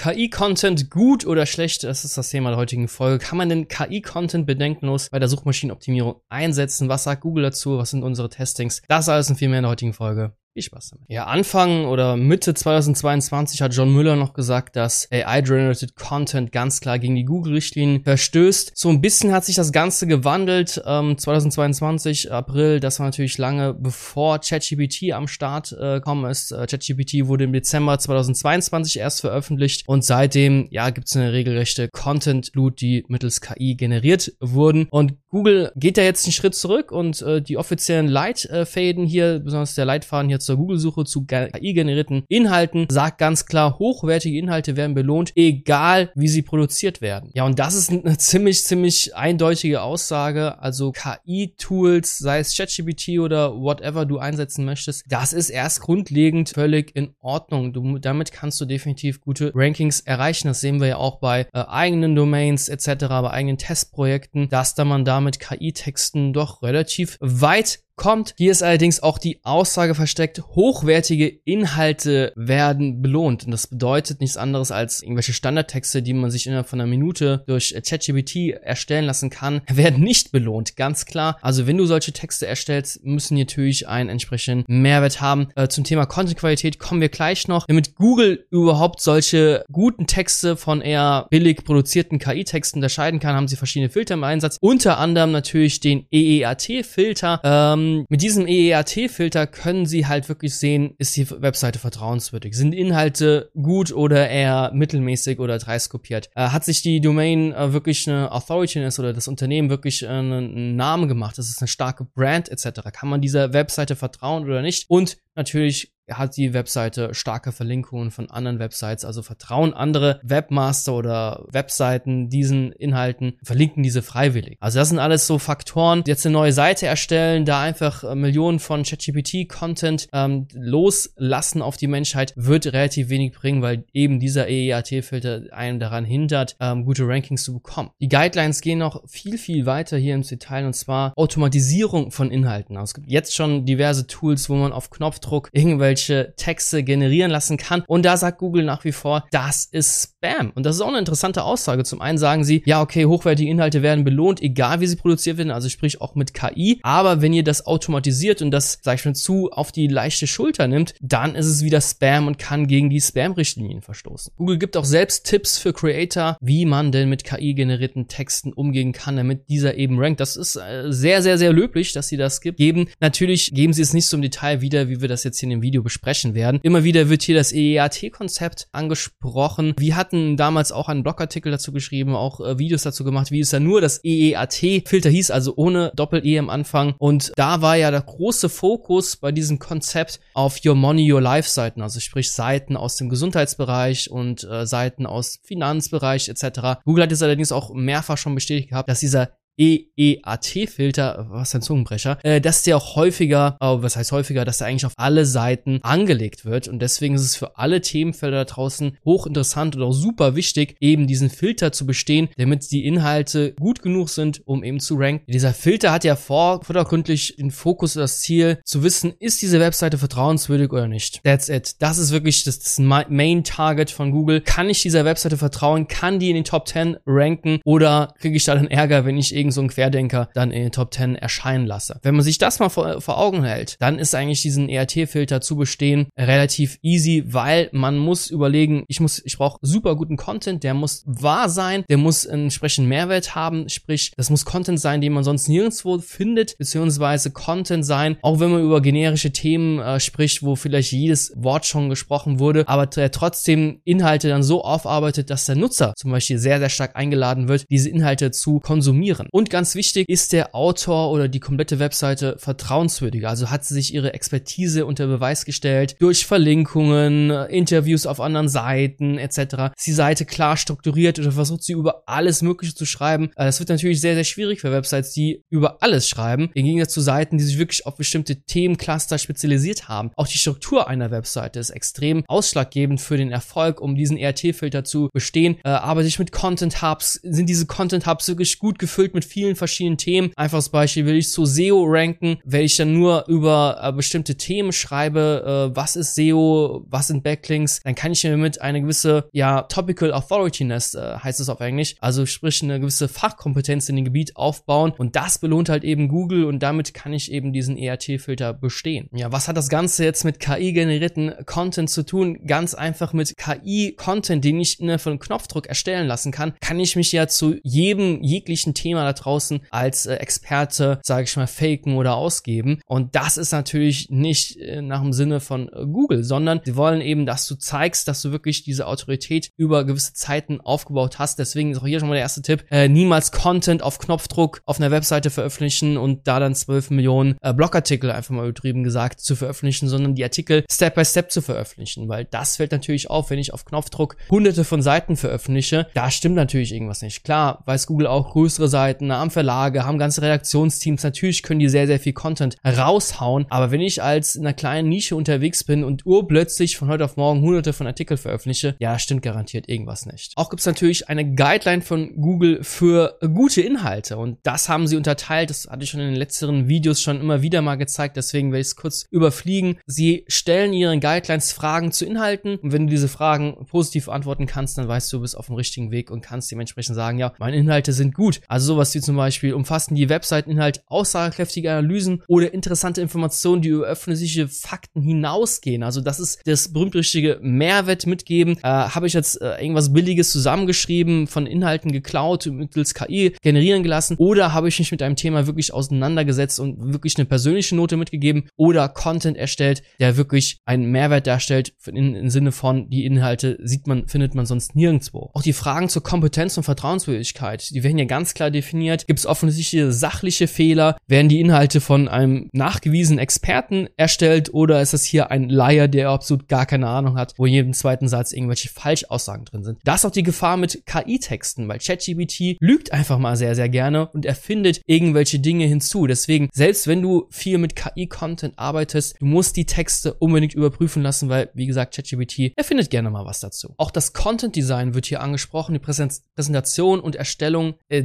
KI-Content gut oder schlecht? Das ist das Thema der heutigen Folge. Kann man denn KI-Content bedenkenlos bei der Suchmaschinenoptimierung einsetzen? Was sagt Google dazu? Was sind unsere Testings? Das alles und viel mehr in der heutigen Folge. Viel Spaß damit. Ja, Anfang oder Mitte 2022 hat John Müller noch gesagt, dass AI-Generated Content ganz klar gegen die Google-Richtlinien verstößt. So ein bisschen hat sich das Ganze gewandelt. Ähm, 2022, April, das war natürlich lange bevor ChatGPT am Start äh, gekommen ist. Äh, ChatGPT wurde im Dezember 2022 erst veröffentlicht und seitdem, ja, gibt es eine regelrechte Content-Loot, die mittels KI generiert wurden. Und Google geht da jetzt einen Schritt zurück und äh, die offiziellen Leitfäden hier, besonders der Leitfaden hier zur Google-Suche zu KI-generierten Inhalten sagt ganz klar, hochwertige Inhalte werden belohnt, egal wie sie produziert werden. Ja, und das ist eine ziemlich, ziemlich eindeutige Aussage. Also KI-Tools, sei es ChatGPT oder whatever du einsetzen möchtest, das ist erst grundlegend völlig in Ordnung. Du, damit kannst du definitiv gute Rankings erreichen. Das sehen wir ja auch bei äh, eigenen Domains etc., bei eigenen Testprojekten, dass da man da mit KI-Texten doch relativ weit kommt. Hier ist allerdings auch die Aussage versteckt, hochwertige Inhalte werden belohnt. Und das bedeutet nichts anderes als irgendwelche Standardtexte, die man sich innerhalb von einer Minute durch ChatGPT erstellen lassen kann, werden nicht belohnt. Ganz klar. Also wenn du solche Texte erstellst, müssen natürlich einen entsprechenden Mehrwert haben. Äh, zum Thema Contentqualität kommen wir gleich noch. Damit Google überhaupt solche guten Texte von eher billig produzierten KI-Texten unterscheiden kann, haben sie verschiedene Filter im Einsatz. Unter anderem natürlich den EEAT-Filter. Ähm, mit diesem EEAT-Filter können Sie halt wirklich sehen, ist die Webseite vertrauenswürdig? Sind Inhalte gut oder eher mittelmäßig oder dreist kopiert? Äh, hat sich die Domain äh, wirklich eine Authorityness oder das Unternehmen wirklich äh, einen Namen gemacht? Ist eine starke Brand etc. Kann man dieser Webseite vertrauen oder nicht? Und natürlich hat die Webseite starke Verlinkungen von anderen Websites, also vertrauen andere Webmaster oder Webseiten diesen Inhalten, verlinken diese freiwillig. Also das sind alles so Faktoren, jetzt eine neue Seite erstellen, da einfach äh, Millionen von ChatGPT-Content ähm, loslassen auf die Menschheit, wird relativ wenig bringen, weil eben dieser EEAT-Filter einen daran hindert, ähm, gute Rankings zu bekommen. Die Guidelines gehen noch viel, viel weiter hier ins Detail und zwar Automatisierung von Inhalten. Also es gibt jetzt schon diverse Tools, wo man auf Knopfdruck irgendwelche irgendwelche Texte generieren lassen kann. Und da sagt Google nach wie vor, das ist Spam. Und das ist auch eine interessante Aussage. Zum einen sagen sie, ja, okay, hochwertige Inhalte werden belohnt, egal wie sie produziert werden, also sprich auch mit KI. Aber wenn ihr das automatisiert und das, sag ich mal, zu auf die leichte Schulter nimmt, dann ist es wieder Spam und kann gegen die Spam-Richtlinien verstoßen. Google gibt auch selbst Tipps für Creator, wie man denn mit KI-generierten Texten umgehen kann, damit dieser eben rankt. Das ist äh, sehr, sehr, sehr löblich, dass sie das gibt. geben. Natürlich geben sie es nicht so im Detail wieder, wie wir das jetzt hier in dem Video besprechen werden. Immer wieder wird hier das EEAT-Konzept angesprochen. Wir hatten damals auch einen Blogartikel dazu geschrieben, auch äh, Videos dazu gemacht, wie es ja nur das EEAT-Filter hieß, also ohne Doppel-E am Anfang. Und da war ja der große Fokus bei diesem Konzept auf Your Money, Your Life Seiten, also sprich Seiten aus dem Gesundheitsbereich und äh, Seiten aus Finanzbereich etc. Google hat es allerdings auch mehrfach schon bestätigt gehabt, dass dieser EEAT-Filter, was ein Zungenbrecher, äh, dass der auch häufiger, äh, was heißt häufiger, dass der eigentlich auf alle Seiten angelegt wird und deswegen ist es für alle Themenfelder da draußen hochinteressant und auch super wichtig, eben diesen Filter zu bestehen, damit die Inhalte gut genug sind, um eben zu ranken. Dieser Filter hat ja vor, vordergründlich den Fokus und das Ziel, zu wissen, ist diese Webseite vertrauenswürdig oder nicht. That's it. Das ist wirklich das, das Main Target von Google. Kann ich dieser Webseite vertrauen? Kann die in den Top 10 ranken oder kriege ich da dann Ärger, wenn ich irgendwie irgend so ein Querdenker dann in den Top 10 erscheinen lasse. Wenn man sich das mal vor, vor Augen hält, dann ist eigentlich diesen ERT-Filter zu bestehen relativ easy, weil man muss überlegen, ich muss, ich brauche super guten Content, der muss wahr sein, der muss entsprechend Mehrwert haben, sprich, das muss Content sein, den man sonst nirgendwo findet, beziehungsweise Content sein, auch wenn man über generische Themen äh, spricht, wo vielleicht jedes Wort schon gesprochen wurde, aber der trotzdem Inhalte dann so aufarbeitet, dass der Nutzer zum Beispiel sehr, sehr stark eingeladen wird, diese Inhalte zu konsumieren. Und ganz wichtig, ist der Autor oder die komplette Webseite vertrauenswürdiger? Also hat sie sich ihre Expertise unter Beweis gestellt durch Verlinkungen, Interviews auf anderen Seiten etc. Ist die Seite klar strukturiert oder versucht sie über alles Mögliche zu schreiben? Äh, das wird natürlich sehr, sehr schwierig für Websites, die über alles schreiben. Im Gegensatz zu Seiten, die sich wirklich auf bestimmte Themencluster spezialisiert haben. Auch die Struktur einer Webseite ist extrem ausschlaggebend für den Erfolg, um diesen ERT-Filter zu bestehen. Äh, arbeite ich mit Content Hubs? Sind diese Content Hubs wirklich gut gefüllt mit mit vielen verschiedenen Themen. Einfaches Beispiel, will ich zu SEO ranken, wenn ich dann nur über äh, bestimmte Themen schreibe, äh, was ist SEO, was sind Backlinks, dann kann ich mir mit eine gewisse, ja, Topical Authorityness äh, heißt es auf Englisch, also sprich eine gewisse Fachkompetenz in dem Gebiet aufbauen und das belohnt halt eben Google und damit kann ich eben diesen ERT-Filter bestehen. Ja, was hat das Ganze jetzt mit KI-generierten Content zu tun? Ganz einfach mit KI-Content, den ich ne, von Knopfdruck erstellen lassen kann, kann ich mich ja zu jedem jeglichen Thema da draußen als äh, Experte, sage ich mal, faken oder ausgeben. Und das ist natürlich nicht äh, nach dem Sinne von äh, Google, sondern sie wollen eben, dass du zeigst, dass du wirklich diese Autorität über gewisse Zeiten aufgebaut hast. Deswegen ist auch hier schon mal der erste Tipp, äh, niemals Content auf Knopfdruck auf einer Webseite veröffentlichen und da dann 12 Millionen äh, Blogartikel einfach mal übertrieben gesagt zu veröffentlichen, sondern die Artikel Step by Step zu veröffentlichen, weil das fällt natürlich auf, wenn ich auf Knopfdruck hunderte von Seiten veröffentliche, da stimmt natürlich irgendwas nicht. Klar, weiß Google auch größere Seiten, haben Verlage, haben ganze Redaktionsteams, natürlich können die sehr, sehr viel Content raushauen, aber wenn ich als in einer kleinen Nische unterwegs bin und urplötzlich von heute auf morgen hunderte von Artikeln veröffentliche, ja, stimmt garantiert irgendwas nicht. Auch gibt's natürlich eine Guideline von Google für gute Inhalte und das haben sie unterteilt, das hatte ich schon in den letzteren Videos schon immer wieder mal gezeigt, deswegen werde ich es kurz überfliegen. Sie stellen ihren Guidelines Fragen zu Inhalten und wenn du diese Fragen positiv antworten kannst, dann weißt du, du bist auf dem richtigen Weg und kannst dementsprechend sagen, ja, meine Inhalte sind gut. Also sowas wie zum Beispiel umfassen die Webseiteninhalt aussagekräftige Analysen oder interessante Informationen, die über öffentliche Fakten hinausgehen. Also das ist das berühmt-richtige Mehrwert mitgeben. Äh, Habe ich jetzt äh, irgendwas Billiges zusammengeschrieben, von Inhalten geklaut, mittels KI generieren gelassen oder habe ich mich mit einem Thema wirklich auseinandergesetzt und wirklich eine persönliche Note mitgegeben oder Content erstellt, der wirklich einen Mehrwert darstellt in, im Sinne von die Inhalte sieht man, findet man sonst nirgendwo. Auch die Fragen zur Kompetenz und Vertrauenswürdigkeit, die werden ja ganz klar definiert. Gibt es offensichtliche sachliche Fehler? Werden die Inhalte von einem nachgewiesenen Experten erstellt oder ist das hier ein Laie, der absolut gar keine Ahnung hat, wo in jedem zweiten Satz irgendwelche Falschaussagen drin sind? Das ist auch die Gefahr mit KI-Texten, weil ChatGPT lügt einfach mal sehr, sehr gerne und erfindet irgendwelche Dinge hinzu. Deswegen, selbst wenn du viel mit KI-Content arbeitest, du musst die Texte unbedingt überprüfen lassen, weil, wie gesagt, ChatGPT erfindet gerne mal was dazu. Auch das Content-Design wird hier angesprochen, die Präsentation und Erstellung äh,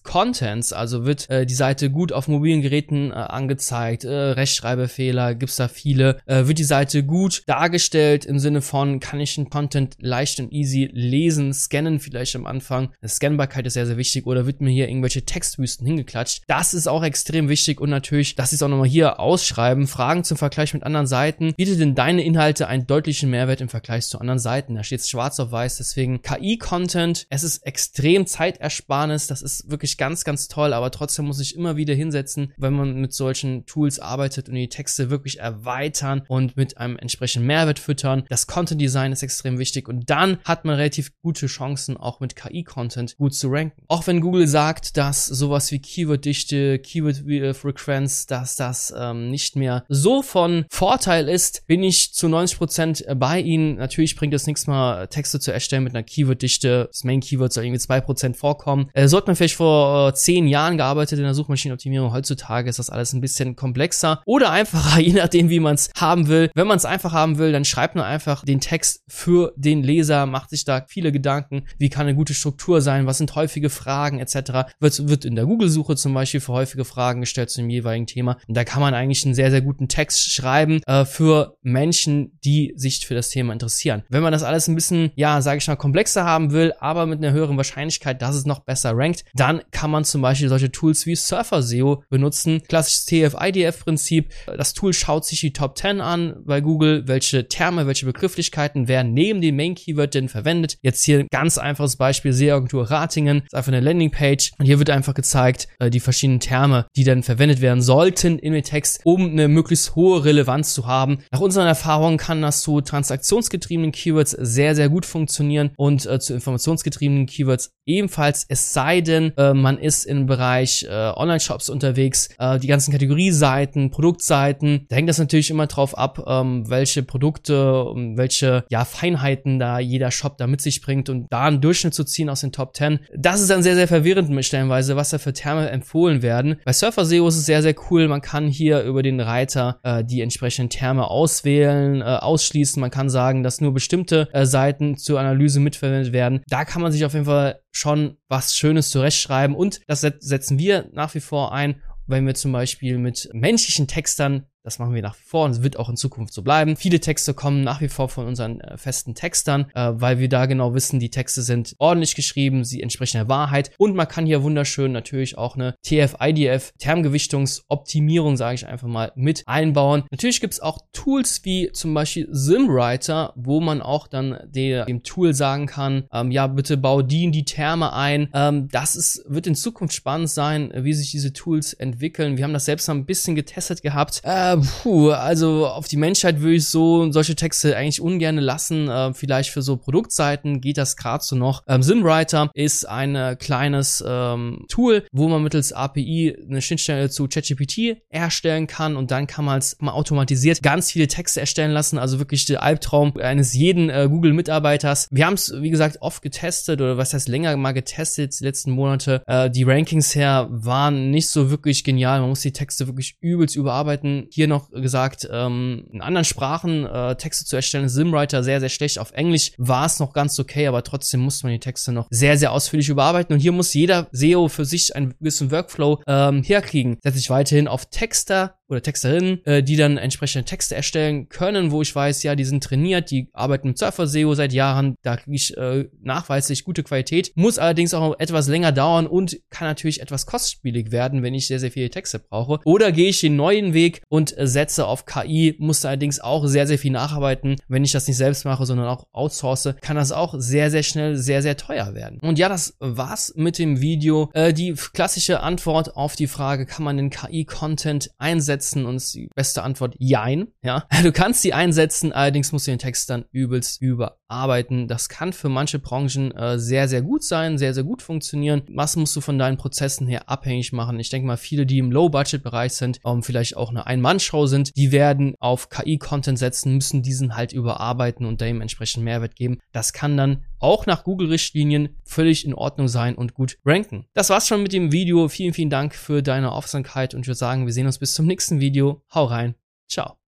des Contents, also wird äh, die Seite gut auf mobilen Geräten äh, angezeigt, äh, Rechtschreibfehler, gibt's da viele, äh, wird die Seite gut dargestellt im Sinne von, kann ich den Content leicht und easy lesen, scannen vielleicht am Anfang, Scannbarkeit ist sehr, sehr wichtig, oder wird mir hier irgendwelche Textwüsten hingeklatscht. Das ist auch extrem wichtig und natürlich, dass sie es auch nochmal hier ausschreiben, Fragen zum Vergleich mit anderen Seiten, bietet denn deine Inhalte einen deutlichen Mehrwert im Vergleich zu anderen Seiten. Da steht schwarz auf weiß, deswegen KI-Content, es ist extrem Zeitersparnis, das ist wirklich ganz, ganz toll, aber trotzdem muss ich immer wieder hinsetzen, wenn man mit solchen Tools arbeitet und die Texte wirklich erweitern und mit einem entsprechenden Mehrwert füttern. Das Content-Design ist extrem wichtig und dann hat man relativ gute Chancen, auch mit KI-Content gut zu ranken. Auch wenn Google sagt, dass sowas wie Keyword-Dichte, Keyword-Frequenz, dass das ähm, nicht mehr so von Vorteil ist, bin ich zu 90% bei Ihnen. Natürlich bringt es nichts mal, Texte zu erstellen mit einer Keyword-Dichte. Das Main-Keyword soll irgendwie 2% vorkommen. Äh, sollte man vielleicht vor äh, 10 Jahren gearbeitet in der Suchmaschinenoptimierung. Heutzutage ist das alles ein bisschen komplexer oder einfacher, je nachdem, wie man es haben will. Wenn man es einfach haben will, dann schreibt nur einfach den Text für den Leser, macht sich da viele Gedanken, wie kann eine gute Struktur sein, was sind häufige Fragen etc. Wird, wird in der Google-Suche zum Beispiel für häufige Fragen gestellt zu dem jeweiligen Thema. Und da kann man eigentlich einen sehr, sehr guten Text schreiben äh, für Menschen, die sich für das Thema interessieren. Wenn man das alles ein bisschen, ja, sage ich mal, komplexer haben will, aber mit einer höheren Wahrscheinlichkeit, dass es noch besser rankt, dann kann man zum Beispiel solche Tools wie Surfer SEO benutzen. Klassisches TF-IDF-Prinzip. Das Tool schaut sich die Top 10 an bei Google, welche Terme, welche Begrifflichkeiten werden neben dem Main Keyword denn verwendet. Jetzt hier ein ganz einfaches Beispiel, SEO-Agentur Ratingen. Ist einfach eine Landingpage und hier wird einfach gezeigt, äh, die verschiedenen Terme, die dann verwendet werden sollten in dem Text, um eine möglichst hohe Relevanz zu haben. Nach unseren Erfahrungen kann das zu transaktionsgetriebenen Keywords sehr, sehr gut funktionieren und äh, zu informationsgetriebenen Keywords ebenfalls, es sei denn, äh, man ist im Bereich äh, Online-Shops unterwegs, äh, die ganzen Kategorieseiten, Produktseiten, da hängt das natürlich immer drauf ab, ähm, welche Produkte, welche ja, Feinheiten da jeder Shop da mit sich bringt und da einen Durchschnitt zu ziehen aus den Top 10. Das ist dann sehr, sehr verwirrend stellenweise, was da für Terme empfohlen werden. Bei Surfer SEO ist es sehr, sehr cool. Man kann hier über den Reiter äh, die entsprechenden Terme auswählen, äh, ausschließen. Man kann sagen, dass nur bestimmte äh, Seiten zur Analyse mitverwendet werden. Da kann man sich auf jeden Fall schon was Schönes zurechtschreiben. Und das setzen wir nach wie vor ein, wenn wir zum Beispiel mit menschlichen Textern das machen wir nach wie vor und es wird auch in Zukunft so bleiben. Viele Texte kommen nach wie vor von unseren äh, festen Textern, äh, weil wir da genau wissen, die Texte sind ordentlich geschrieben, sie entsprechen der Wahrheit und man kann hier wunderschön natürlich auch eine TF-IDF, Termgewichtungsoptimierung, sage ich einfach mal, mit einbauen. Natürlich gibt es auch Tools wie zum Beispiel SimWriter, wo man auch dann der, dem Tool sagen kann, ähm, ja, bitte bau die in die Terme ein. Ähm, das ist, wird in Zukunft spannend sein, wie sich diese Tools entwickeln. Wir haben das selbst mal ein bisschen getestet gehabt. Äh, äh, puh, also auf die Menschheit würde ich so solche Texte eigentlich ungern lassen. Äh, vielleicht für so Produktseiten geht das gerade so noch. Ähm, SimWriter ist ein äh, kleines ähm, Tool, wo man mittels API eine Schnittstelle zu ChatGPT erstellen kann und dann kann man es mal automatisiert ganz viele Texte erstellen lassen. Also wirklich der Albtraum eines jeden äh, Google-Mitarbeiters. Wir haben es, wie gesagt, oft getestet oder was heißt länger mal getestet die letzten Monate. Äh, die Rankings her waren nicht so wirklich genial. Man muss die Texte wirklich übelst überarbeiten. Hier hier noch gesagt, ähm, in anderen Sprachen äh, Texte zu erstellen, Simwriter sehr, sehr schlecht. Auf Englisch war es noch ganz okay, aber trotzdem musste man die Texte noch sehr, sehr ausführlich überarbeiten. Und hier muss jeder SEO für sich einen gewissen Workflow ähm, herkriegen. Setze ich weiterhin auf Texter oder Texterinnen, äh, die dann entsprechende Texte erstellen können, wo ich weiß, ja, die sind trainiert, die arbeiten mit Surfer SEO seit Jahren, da kriege ich äh, nachweislich gute Qualität, muss allerdings auch etwas länger dauern und kann natürlich etwas kostspielig werden, wenn ich sehr, sehr viele Texte brauche. Oder gehe ich den neuen Weg und äh, setze auf KI, muss allerdings auch sehr, sehr viel nacharbeiten. Wenn ich das nicht selbst mache, sondern auch outsource, kann das auch sehr, sehr schnell sehr, sehr teuer werden. Und ja, das war's mit dem Video. Äh, die klassische Antwort auf die Frage, kann man den KI-Content einsetzen? Einsetzen und die beste Antwort jein, ja. Du kannst sie einsetzen, allerdings musst du den Text dann übelst überarbeiten. Das kann für manche Branchen äh, sehr, sehr gut sein, sehr, sehr gut funktionieren. Was musst du von deinen Prozessen her abhängig machen? Ich denke mal, viele, die im Low-Budget-Bereich sind, ähm, vielleicht auch eine Ein-Mann-Show sind, die werden auf KI-Content setzen, müssen diesen halt überarbeiten und dementsprechend Mehrwert geben. Das kann dann auch nach Google-Richtlinien völlig in Ordnung sein und gut ranken. Das war's schon mit dem Video. Vielen, vielen Dank für deine Aufmerksamkeit und ich würde sagen, wir sehen uns bis zum nächsten Video. Hau rein. Ciao.